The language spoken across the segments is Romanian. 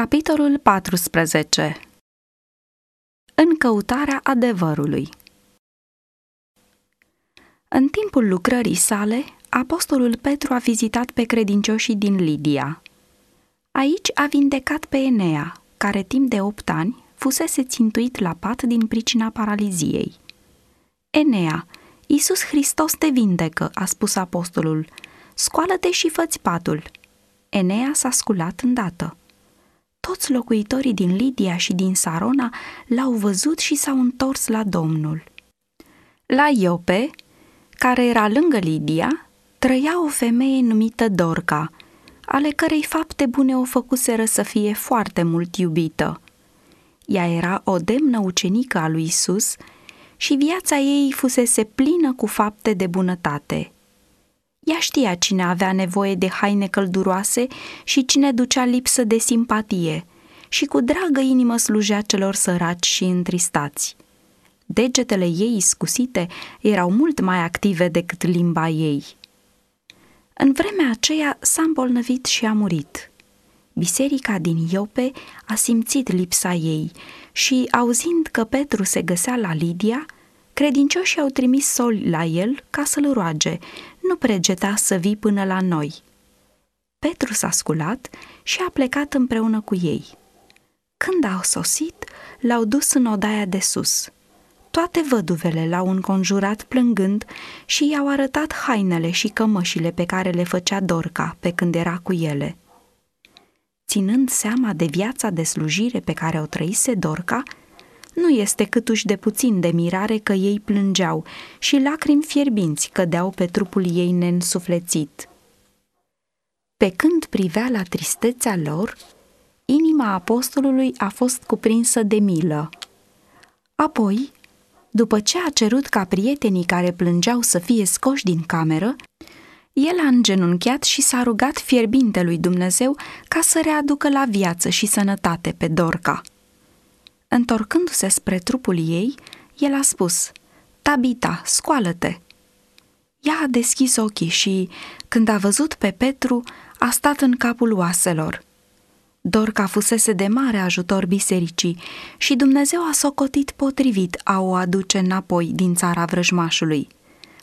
Capitolul 14 În căutarea adevărului În timpul lucrării sale, apostolul Petru a vizitat pe credincioșii din Lidia. Aici a vindecat pe Enea, care timp de opt ani fusese țintuit la pat din pricina paraliziei. Enea, Iisus Hristos te vindecă, a spus apostolul, scoală-te și făți patul. Enea s-a sculat îndată. Toți locuitorii din Lidia și din Sarona l-au văzut și s-au întors la Domnul. La Iope, care era lângă Lidia, trăia o femeie numită Dorca, ale cărei fapte bune o făcuseră să fie foarte mult iubită. Ea era o demnă ucenică a lui Isus și viața ei fusese plină cu fapte de bunătate. Ea știa cine avea nevoie de haine călduroase și cine ducea lipsă de simpatie și cu dragă inimă slujea celor săraci și întristați. Degetele ei iscusite erau mult mai active decât limba ei. În vremea aceea s-a îmbolnăvit și a murit. Biserica din Iope a simțit lipsa ei și, auzind că Petru se găsea la Lidia, credincioșii au trimis soli la el ca să-l roage, nu pregeta să vii până la noi. Petru s-a sculat și a plecat împreună cu ei. Când au sosit, l-au dus în odaia de sus. Toate văduvele l-au înconjurat plângând și i-au arătat hainele și cămășile pe care le făcea Dorca pe când era cu ele. Ținând seama de viața de slujire pe care o trăise Dorca, nu este câtuși de puțin de mirare că ei plângeau și lacrimi fierbinți cădeau pe trupul ei neînsuflețit. Pe când privea la tristețea lor, inima apostolului a fost cuprinsă de milă. Apoi, după ce a cerut ca prietenii care plângeau să fie scoși din cameră, el a îngenunchiat și s-a rugat fierbinte lui Dumnezeu ca să readucă la viață și sănătate pe Dorca. Întorcându-se spre trupul ei, el a spus, Tabita, scoală-te! Ea a deschis ochii și, când a văzut pe Petru, a stat în capul oaselor. Dorca fusese de mare ajutor bisericii și Dumnezeu a socotit potrivit a o aduce înapoi din țara vrăjmașului,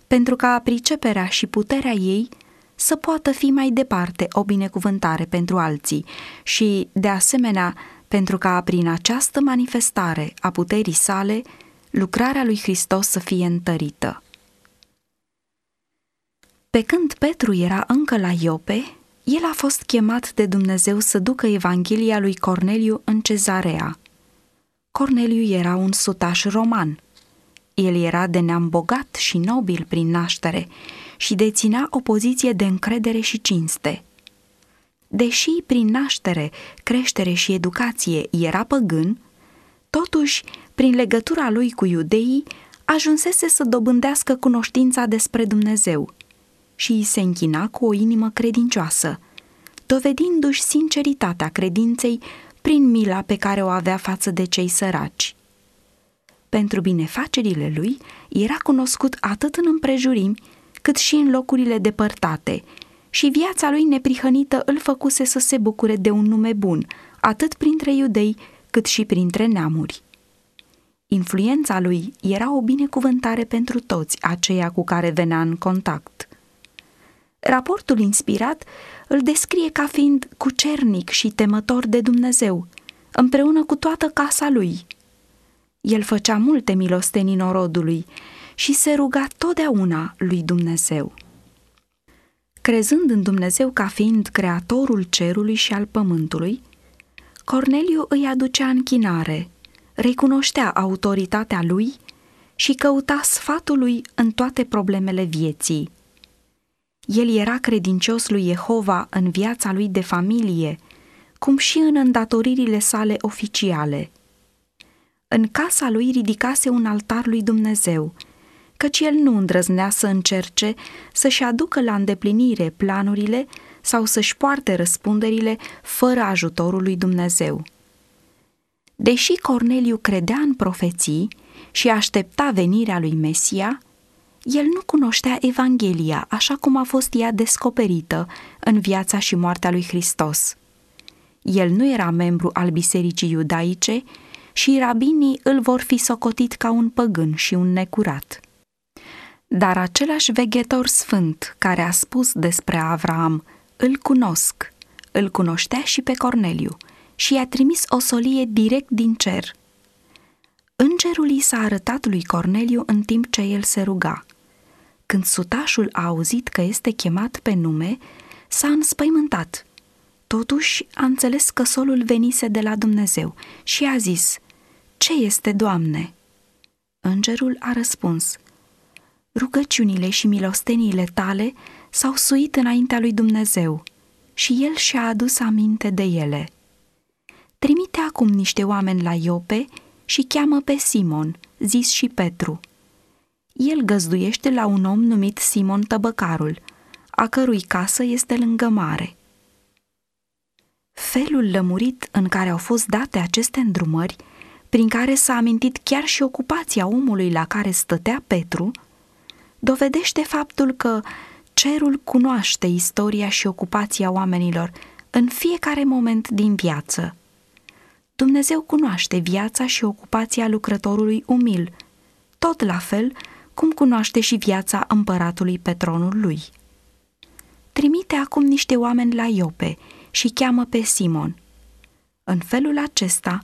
pentru ca priceperea și puterea ei să poată fi mai departe o binecuvântare pentru alții și, de asemenea, pentru ca prin această manifestare a puterii sale, lucrarea lui Hristos să fie întărită. Pe când Petru era încă la Iope, el a fost chemat de Dumnezeu să ducă Evanghelia lui Corneliu în cezarea. Corneliu era un sutaș roman. El era de neam bogat și nobil prin naștere și deținea o poziție de încredere și cinste – deși prin naștere, creștere și educație era păgân, totuși, prin legătura lui cu iudeii, ajunsese să dobândească cunoștința despre Dumnezeu și îi se închina cu o inimă credincioasă, dovedindu-și sinceritatea credinței prin mila pe care o avea față de cei săraci. Pentru binefacerile lui era cunoscut atât în împrejurimi, cât și în locurile depărtate – și viața lui neprihănită îl făcuse să se bucure de un nume bun, atât printre iudei cât și printre neamuri. Influența lui era o binecuvântare pentru toți aceia cu care venea în contact. Raportul inspirat îl descrie ca fiind cucernic și temător de Dumnezeu, împreună cu toată casa lui. El făcea multe milostenii norodului și se ruga totdeauna lui Dumnezeu. Crezând în Dumnezeu ca fiind creatorul cerului și al pământului, Corneliu îi aducea închinare, recunoștea autoritatea lui și căuta sfatul lui în toate problemele vieții. El era credincios lui Jehova în viața lui de familie, cum și în îndatoririle sale oficiale. În casa lui ridicase un altar lui Dumnezeu – căci el nu îndrăznea să încerce să-și aducă la îndeplinire planurile sau să-și poarte răspunderile fără ajutorul lui Dumnezeu. Deși Corneliu credea în profeții și aștepta venirea lui Mesia, el nu cunoștea Evanghelia așa cum a fost ea descoperită în viața și moartea lui Hristos. El nu era membru al bisericii iudaice și rabinii îl vor fi socotit ca un păgân și un necurat. Dar același veghetor sfânt care a spus despre Avraam, îl cunosc, îl cunoștea și pe Corneliu și i-a trimis o solie direct din cer. Îngerul i s-a arătat lui Corneliu în timp ce el se ruga. Când sutașul a auzit că este chemat pe nume, s-a înspăimântat. Totuși a înțeles că solul venise de la Dumnezeu și a zis, Ce este, Doamne?" Îngerul a răspuns, Rugăciunile și milosteniile tale s-au suit înaintea lui Dumnezeu și el și-a adus aminte de ele. Trimite acum niște oameni la Iope și cheamă pe Simon, zis și Petru. El găzduiește la un om numit Simon Tăbăcarul, a cărui casă este lângă mare. Felul lămurit în care au fost date aceste îndrumări, prin care s-a amintit chiar și ocupația omului la care stătea Petru, dovedește faptul că cerul cunoaște istoria și ocupația oamenilor în fiecare moment din viață. Dumnezeu cunoaște viața și ocupația lucrătorului umil, tot la fel cum cunoaște și viața împăratului pe tronul lui. Trimite acum niște oameni la Iope și cheamă pe Simon. În felul acesta,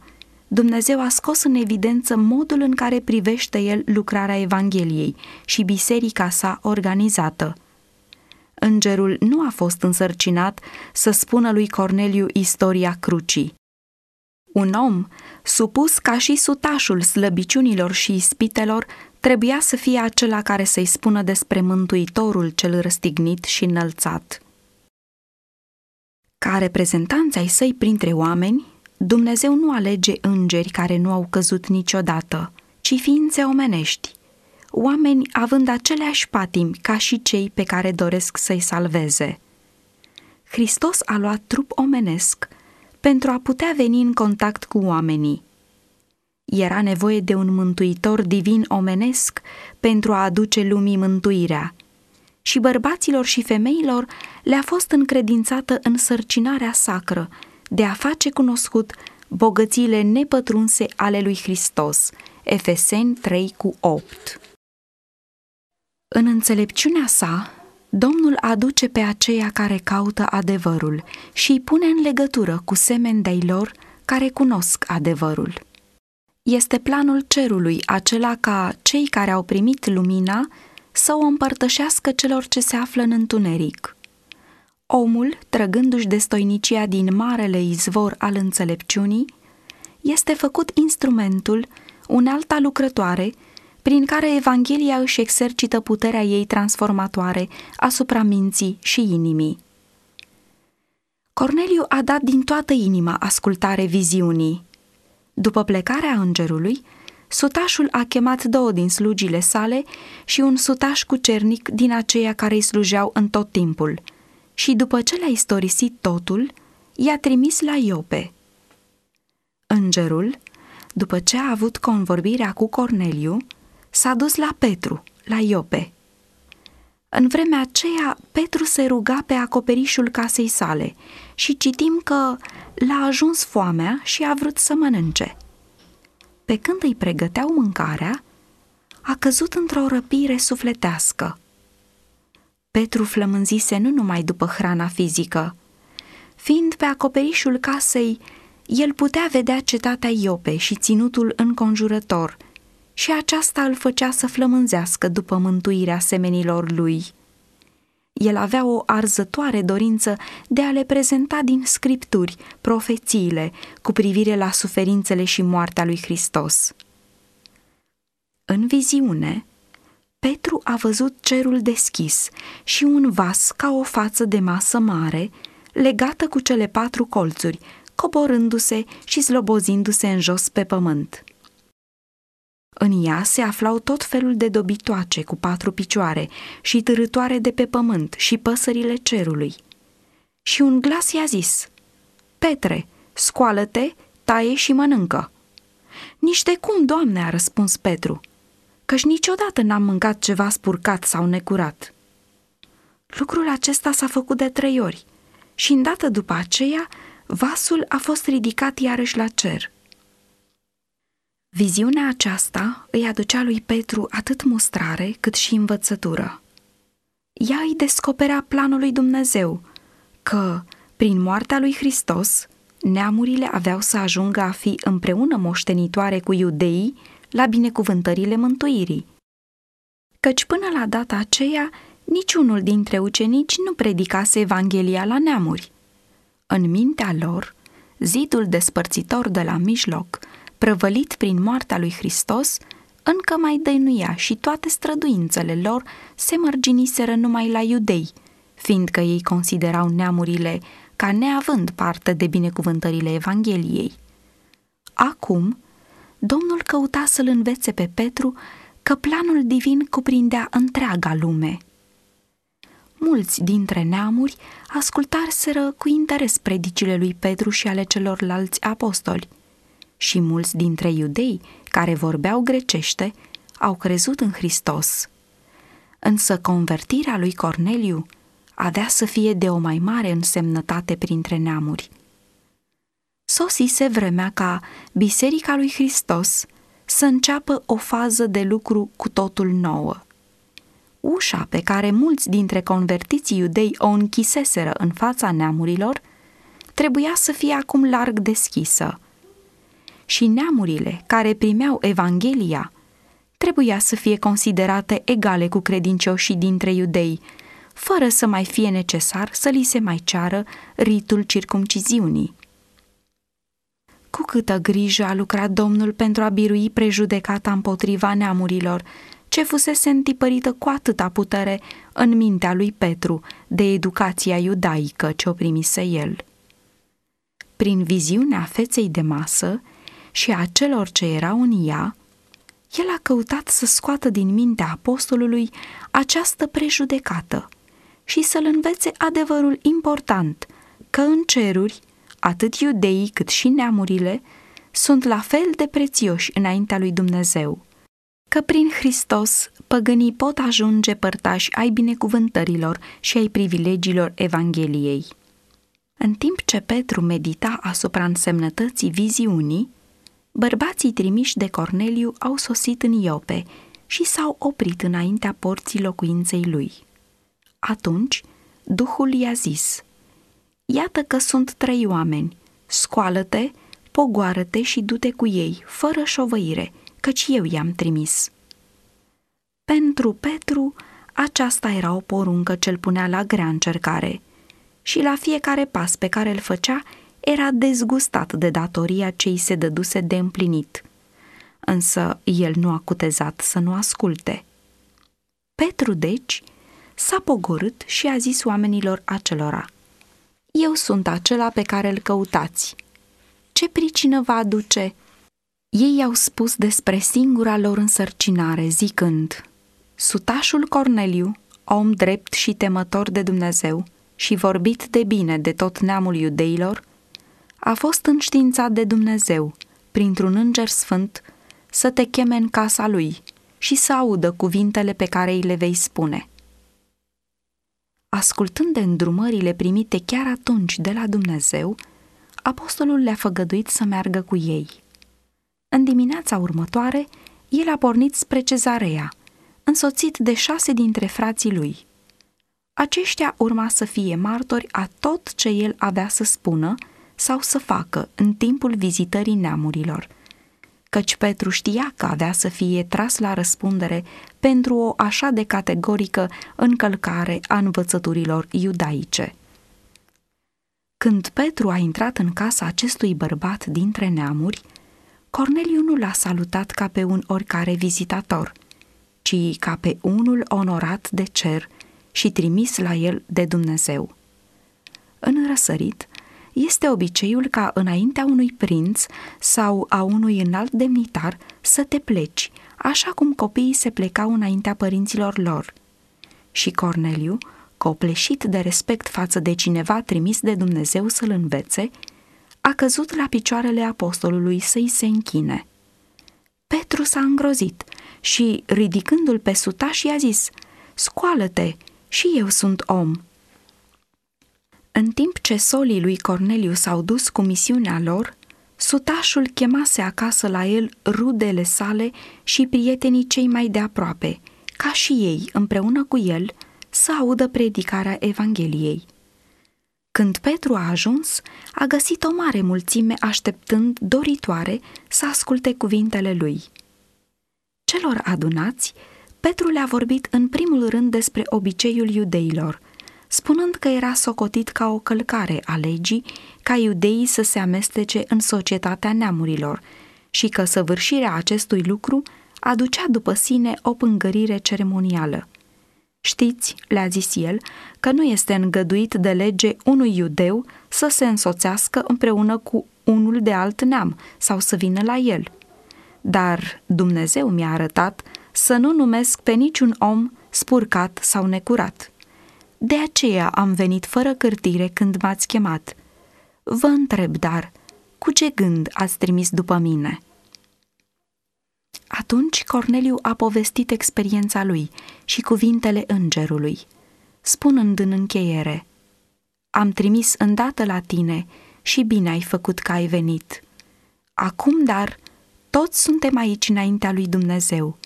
Dumnezeu a scos în evidență modul în care privește el lucrarea Evangheliei și biserica sa organizată. Îngerul nu a fost însărcinat să spună lui Corneliu istoria crucii. Un om, supus ca și sutașul slăbiciunilor și ispitelor, trebuia să fie acela care să-i spună despre Mântuitorul cel răstignit și înălțat. Ca reprezentanți ai săi printre oameni, Dumnezeu nu alege îngeri care nu au căzut niciodată, ci ființe omenești, oameni având aceleași patimi ca și cei pe care doresc să-i salveze. Hristos a luat trup omenesc pentru a putea veni în contact cu oamenii. Era nevoie de un mântuitor divin omenesc pentru a aduce lumii mântuirea. Și bărbaților și femeilor le-a fost încredințată însărcinarea sacră de a face cunoscut bogățiile nepătrunse ale lui Hristos. Efeseni 3 cu 8 În înțelepciunea sa, Domnul aduce pe aceia care caută adevărul și îi pune în legătură cu semeni de lor care cunosc adevărul. Este planul cerului acela ca cei care au primit lumina să o împărtășească celor ce se află în întuneric. Omul, trăgându-și de stoinicia din marele izvor al înțelepciunii, este făcut instrumentul, unealta lucrătoare, prin care Evanghelia își exercită puterea ei transformatoare asupra minții și inimii. Corneliu a dat din toată inima ascultare viziunii. După plecarea îngerului, sutașul a chemat două din slugile sale și un sutaș cu cernic din aceia care îi slujeau în tot timpul. Și după ce le-a istorisit totul, i-a trimis la Iope. Îngerul, după ce a avut convorbirea cu Corneliu, s-a dus la Petru, la Iope. În vremea aceea, Petru se ruga pe acoperișul casei sale și citim că l-a ajuns foamea și a vrut să mănânce. Pe când îi pregăteau mâncarea, a căzut într-o răpire sufletească. Petru flămânzise nu numai după hrana fizică. Fiind pe acoperișul casei, el putea vedea cetatea Iope și ținutul înconjurător – și aceasta îl făcea să flămânzească după mântuirea semenilor lui. El avea o arzătoare dorință de a le prezenta din scripturi profețiile cu privire la suferințele și moartea lui Hristos. În viziune, Petru a văzut cerul deschis și un vas ca o față de masă mare, legată cu cele patru colțuri, coborându-se și slobozindu-se în jos pe pământ. În ea se aflau tot felul de dobitoace cu patru picioare și târătoare de pe pământ și păsările cerului. Și un glas i-a zis, Petre, scoală-te, taie și mănâncă. Nici de cum, doamne, a răspuns Petru, căci niciodată n-am mâncat ceva spurcat sau necurat. Lucrul acesta s-a făcut de trei ori și îndată după aceea vasul a fost ridicat iarăși la cer. Viziunea aceasta îi aducea lui Petru atât mustrare cât și învățătură. Ea îi descoperea planul lui Dumnezeu, că, prin moartea lui Hristos, neamurile aveau să ajungă a fi împreună moștenitoare cu iudeii la binecuvântările mântuirii. Căci până la data aceea, niciunul dintre ucenici nu predicase Evanghelia la neamuri. În mintea lor, zidul despărțitor de la mijloc, prăvălit prin moartea lui Hristos, încă mai dăinuia și toate străduințele lor se mărginiseră numai la iudei, fiindcă ei considerau neamurile ca neavând parte de binecuvântările Evangheliei. Acum, Domnul căuta să-l învețe pe Petru că planul divin cuprindea întreaga lume. Mulți dintre neamuri ascultarseră cu interes predicile lui Petru și ale celorlalți apostoli și mulți dintre iudei care vorbeau grecește au crezut în Hristos. Însă convertirea lui Corneliu avea să fie de o mai mare însemnătate printre neamuri. Sosise vremea ca Biserica lui Hristos să înceapă o fază de lucru cu totul nouă. Ușa pe care mulți dintre convertiții iudei o închiseseră în fața neamurilor trebuia să fie acum larg deschisă. Și neamurile care primeau Evanghelia trebuia să fie considerate egale cu credincioșii dintre iudei, fără să mai fie necesar să li se mai ceară ritul circumciziunii. Cu câtă grijă a lucrat Domnul pentru a birui prejudecata împotriva neamurilor, ce fusese întipărită cu atâta putere în mintea lui Petru de educația iudaică ce o primise el. Prin viziunea feței de masă și a celor ce erau în ea, el a căutat să scoată din mintea apostolului această prejudecată și să-l învețe adevărul important că în ceruri, atât iudeii cât și neamurile sunt la fel de prețioși înaintea lui Dumnezeu, că prin Hristos păgânii pot ajunge părtași ai binecuvântărilor și ai privilegiilor Evangheliei. În timp ce Petru medita asupra însemnătății viziunii, bărbații trimiși de Corneliu au sosit în Iope și s-au oprit înaintea porții locuinței lui. Atunci, Duhul i-a zis, Iată că sunt trei oameni, scoală-te, pogoară-te și du-te cu ei, fără șovăire, căci eu i-am trimis. Pentru Petru, aceasta era o poruncă ce îl punea la grea încercare și la fiecare pas pe care îl făcea era dezgustat de datoria ce îi se dăduse de împlinit. Însă el nu a cutezat să nu asculte. Petru, deci, s-a pogorât și a zis oamenilor acelora, Eu sunt acela pe care îl căutați. Ce pricină va aduce?" Ei i-au spus despre singura lor însărcinare, zicând, Sutașul Corneliu, om drept și temător de Dumnezeu și vorbit de bine de tot neamul iudeilor, a fost înștiințat de Dumnezeu, printr-un înger sfânt, să te cheme în casa lui și să audă cuvintele pe care îi le vei spune. Ascultând de îndrumările primite chiar atunci de la Dumnezeu, apostolul le-a făgăduit să meargă cu ei. În dimineața următoare, el a pornit spre cezarea, însoțit de șase dintre frații lui. Aceștia urma să fie martori a tot ce el avea să spună sau să facă în timpul vizitării neamurilor, căci Petru știa că avea să fie tras la răspundere pentru o așa de categorică încălcare a învățăturilor iudaice. Când Petru a intrat în casa acestui bărbat dintre neamuri, Corneliu nu l-a salutat ca pe un oricare vizitator, ci ca pe unul onorat de cer și trimis la el de Dumnezeu. În răsărit, este obiceiul ca înaintea unui prinț sau a unui înalt demnitar să te pleci, așa cum copiii se plecau înaintea părinților lor. Și Corneliu, copleșit de respect față de cineva trimis de Dumnezeu să-l învețe, a căzut la picioarele apostolului să-i se închine. Petru s-a îngrozit și, ridicându-l pe sutaș, i-a zis, Scoală-te, și eu sunt om. În timp ce solii lui Corneliu s-au dus cu misiunea lor, sutașul chemase acasă la el rudele sale și prietenii cei mai de aproape, ca și ei, împreună cu el, să audă predicarea Evangheliei. Când Petru a ajuns, a găsit o mare mulțime așteptând doritoare să asculte cuvintele lui. Celor adunați, Petru le-a vorbit în primul rând despre obiceiul iudeilor, spunând că era socotit ca o călcare a legii ca iudeii să se amestece în societatea neamurilor și că săvârșirea acestui lucru aducea după sine o pângărire ceremonială. Știți, le-a zis el, că nu este îngăduit de lege unui iudeu să se însoțească împreună cu unul de alt neam sau să vină la el. Dar Dumnezeu mi-a arătat să nu numesc pe niciun om spurcat sau necurat. De aceea am venit fără cârtire când m-ați chemat. Vă întreb, dar, cu ce gând ați trimis după mine?" Atunci Corneliu a povestit experiența lui și cuvintele îngerului, spunând în încheiere, Am trimis îndată la tine și bine ai făcut că ai venit. Acum, dar, toți suntem aici înaintea lui Dumnezeu,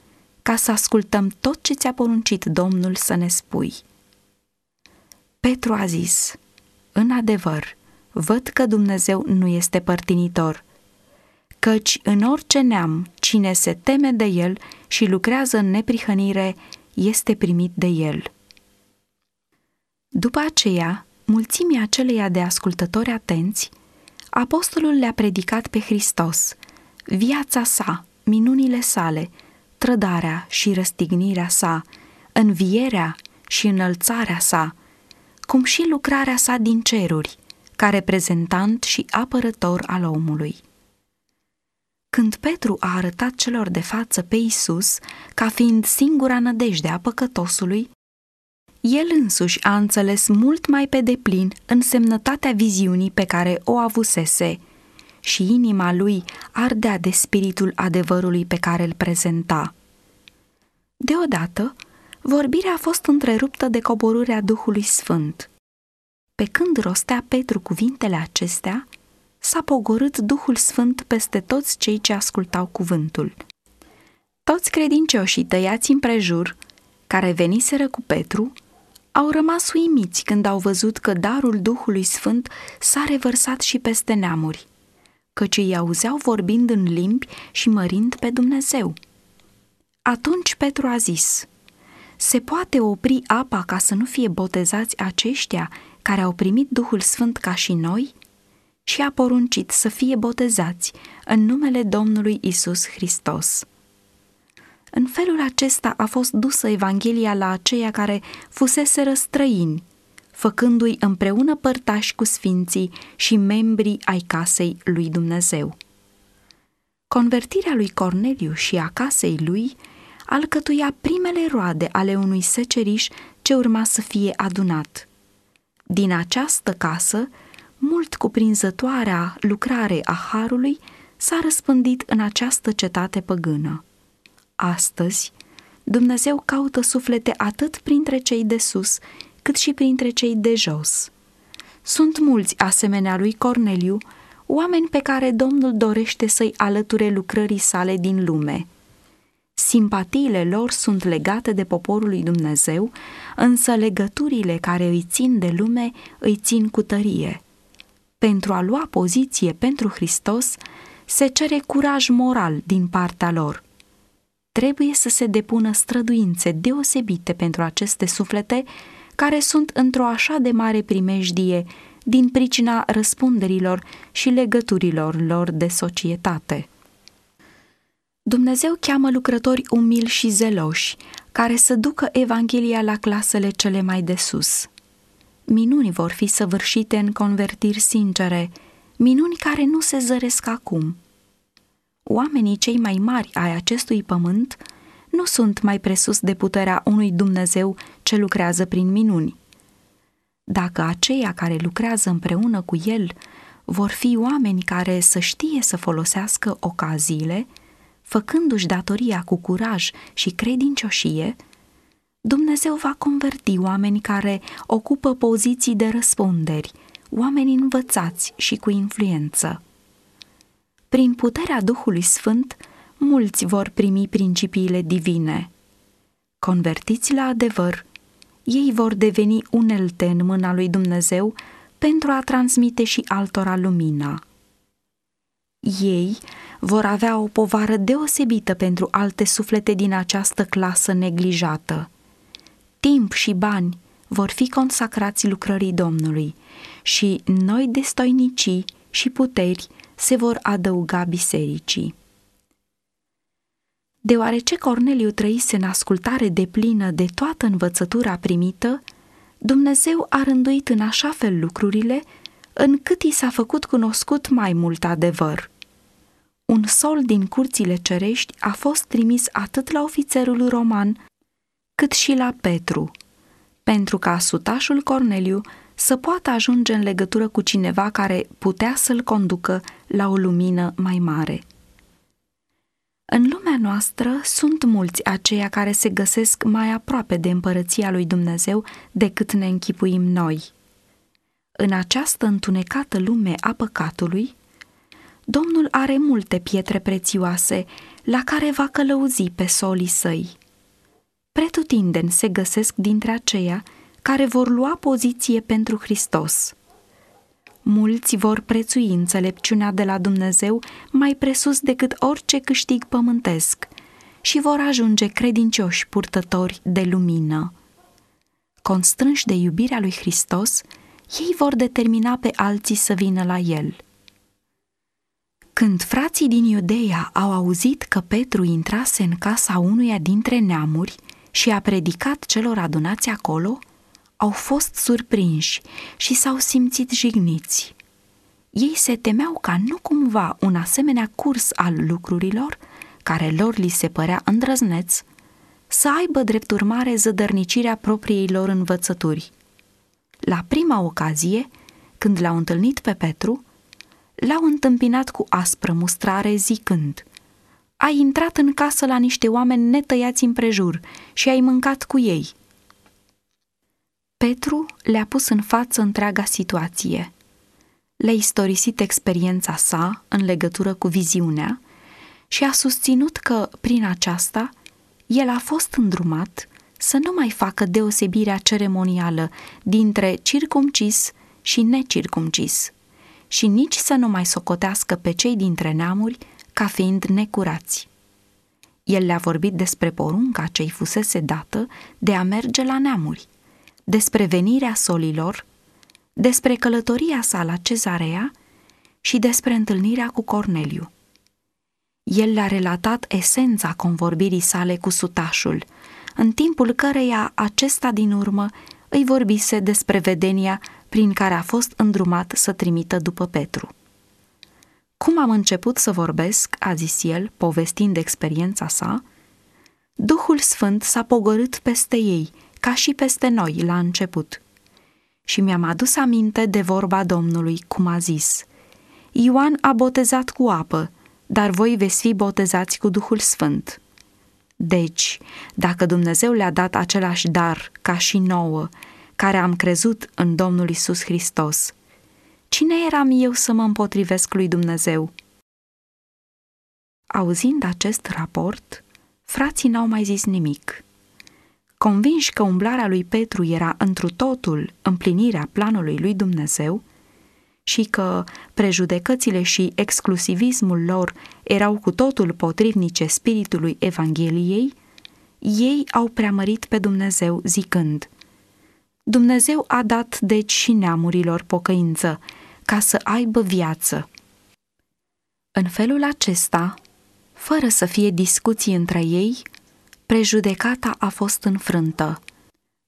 ca să ascultăm tot ce ți-a poruncit Domnul să ne spui. Petru a zis, În adevăr, văd că Dumnezeu nu este părtinitor – căci în orice neam cine se teme de el și lucrează în neprihănire este primit de el. După aceea, mulțimea aceleia de ascultători atenți, apostolul le-a predicat pe Hristos, viața sa, minunile sale, trădarea și răstignirea sa, învierea și înălțarea sa, cum și lucrarea sa din ceruri, ca reprezentant și apărător al omului. Când Petru a arătat celor de față pe Isus ca fiind singura nădejde a păcătosului, el însuși a înțeles mult mai pe deplin însemnătatea viziunii pe care o avusese și inima lui ardea de spiritul adevărului pe care îl prezenta. Deodată, vorbirea a fost întreruptă de coborârea Duhului Sfânt. Pe când rostea Petru cuvintele acestea, s-a pogorât Duhul Sfânt peste toți cei ce ascultau cuvântul. Toți credincioșii tăiați împrejur, care veniseră cu Petru, au rămas uimiți când au văzut că darul Duhului Sfânt s-a revărsat și peste neamuri, căci îi auzeau vorbind în limbi și mărind pe Dumnezeu. Atunci Petru a zis, se poate opri apa ca să nu fie botezați aceștia care au primit Duhul Sfânt ca și noi? și a poruncit să fie botezați în numele Domnului Isus Hristos. În felul acesta a fost dusă Evanghelia la aceia care fusese răstrăini, făcându-i împreună părtași cu sfinții și membrii ai casei lui Dumnezeu. Convertirea lui Corneliu și a casei lui alcătuia primele roade ale unui seceriș ce urma să fie adunat. Din această casă mult cuprinzătoarea lucrare a Harului s-a răspândit în această cetate păgână. Astăzi, Dumnezeu caută suflete atât printre cei de sus, cât și printre cei de jos. Sunt mulți asemenea lui Corneliu, oameni pe care Domnul dorește să-i alăture lucrării sale din lume. Simpatiile lor sunt legate de poporul lui Dumnezeu, însă legăturile care îi țin de lume îi țin cu tărie – pentru a lua poziție pentru Hristos, se cere curaj moral din partea lor. Trebuie să se depună străduințe deosebite pentru aceste suflete care sunt într-o așa de mare primejdie din pricina răspunderilor și legăturilor lor de societate. Dumnezeu cheamă lucrători umili și zeloși, care să ducă Evanghelia la clasele cele mai de sus minuni vor fi săvârșite în convertiri sincere, minuni care nu se zăresc acum. Oamenii cei mai mari ai acestui pământ nu sunt mai presus de puterea unui Dumnezeu ce lucrează prin minuni. Dacă aceia care lucrează împreună cu El vor fi oameni care să știe să folosească ocaziile, făcându-și datoria cu curaj și credincioșie, Dumnezeu va converti oameni care ocupă poziții de răspunderi oameni învățați și cu influență. Prin puterea Duhului Sfânt, mulți vor primi principiile divine. Convertiți la adevăr, ei vor deveni unelte în mâna lui Dumnezeu pentru a transmite și altora lumina. Ei vor avea o povară deosebită pentru alte suflete din această clasă neglijată. Timp și bani vor fi consacrați lucrării Domnului și noi destoinicii și puteri se vor adăuga bisericii. Deoarece Corneliu trăise în ascultare de plină de toată învățătura primită, Dumnezeu a rânduit în așa fel lucrurile, încât i s-a făcut cunoscut mai mult adevăr. Un sol din curțile cerești a fost trimis atât la ofițerul roman, cât și la Petru, pentru ca sutașul Corneliu să poată ajunge în legătură cu cineva care putea să-l conducă la o lumină mai mare. În lumea noastră sunt mulți aceia care se găsesc mai aproape de împărăția lui Dumnezeu decât ne închipuim noi. În această întunecată lume a păcatului, Domnul are multe pietre prețioase la care va călăuzi pe solii săi. Pretutindeni se găsesc dintre aceia care vor lua poziție pentru Hristos. Mulți vor prețui înțelepciunea de la Dumnezeu mai presus decât orice câștig pământesc și vor ajunge credincioși purtători de lumină. Constrânși de iubirea lui Hristos, ei vor determina pe alții să vină la El. Când frații din Iudeia au auzit că Petru intrase în casa unuia dintre neamuri și a predicat celor adunați acolo, au fost surprinși și s-au simțit jigniți. Ei se temeau ca nu cumva un asemenea curs al lucrurilor, care lor li se părea îndrăzneț, să aibă drept urmare zădărnicirea propriei lor învățături. La prima ocazie, când l-au întâlnit pe Petru, l-au întâmpinat cu aspră mustrare zicând Ai intrat în casă la niște oameni netăiați împrejur și ai mâncat cu ei – Petru le-a pus în față întreaga situație. Le-a istorisit experiența sa în legătură cu viziunea și a susținut că, prin aceasta, el a fost îndrumat să nu mai facă deosebirea ceremonială dintre circumcis și necircumcis și nici să nu mai socotească pe cei dintre neamuri ca fiind necurați. El le-a vorbit despre porunca ce-i fusese dată de a merge la neamuri despre venirea solilor, despre călătoria sa la cezarea și despre întâlnirea cu Corneliu. El le-a relatat esența convorbirii sale cu sutașul, în timpul căreia acesta din urmă îi vorbise despre vedenia prin care a fost îndrumat să trimită după Petru. Cum am început să vorbesc, a zis el, povestind experiența sa, Duhul Sfânt s-a pogorât peste ei ca și peste noi la început. Și mi-am adus aminte de vorba Domnului, cum a zis, Ioan a botezat cu apă, dar voi veți fi botezați cu Duhul Sfânt. Deci, dacă Dumnezeu le-a dat același dar ca și nouă, care am crezut în Domnul Isus Hristos, cine eram eu să mă împotrivesc lui Dumnezeu? Auzind acest raport, frații n-au mai zis nimic. Convinși că umblarea lui Petru era întru totul împlinirea planului lui Dumnezeu și că prejudecățile și exclusivismul lor erau cu totul potrivnice spiritului Evangheliei, ei au preamărit pe Dumnezeu zicând Dumnezeu a dat deci și neamurilor pocăință, ca să aibă viață. În felul acesta, fără să fie discuții între ei, prejudecata a fost înfrântă.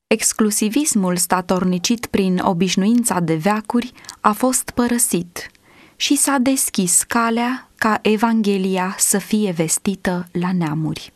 Exclusivismul statornicit prin obișnuința de veacuri a fost părăsit și s-a deschis calea ca Evanghelia să fie vestită la neamuri.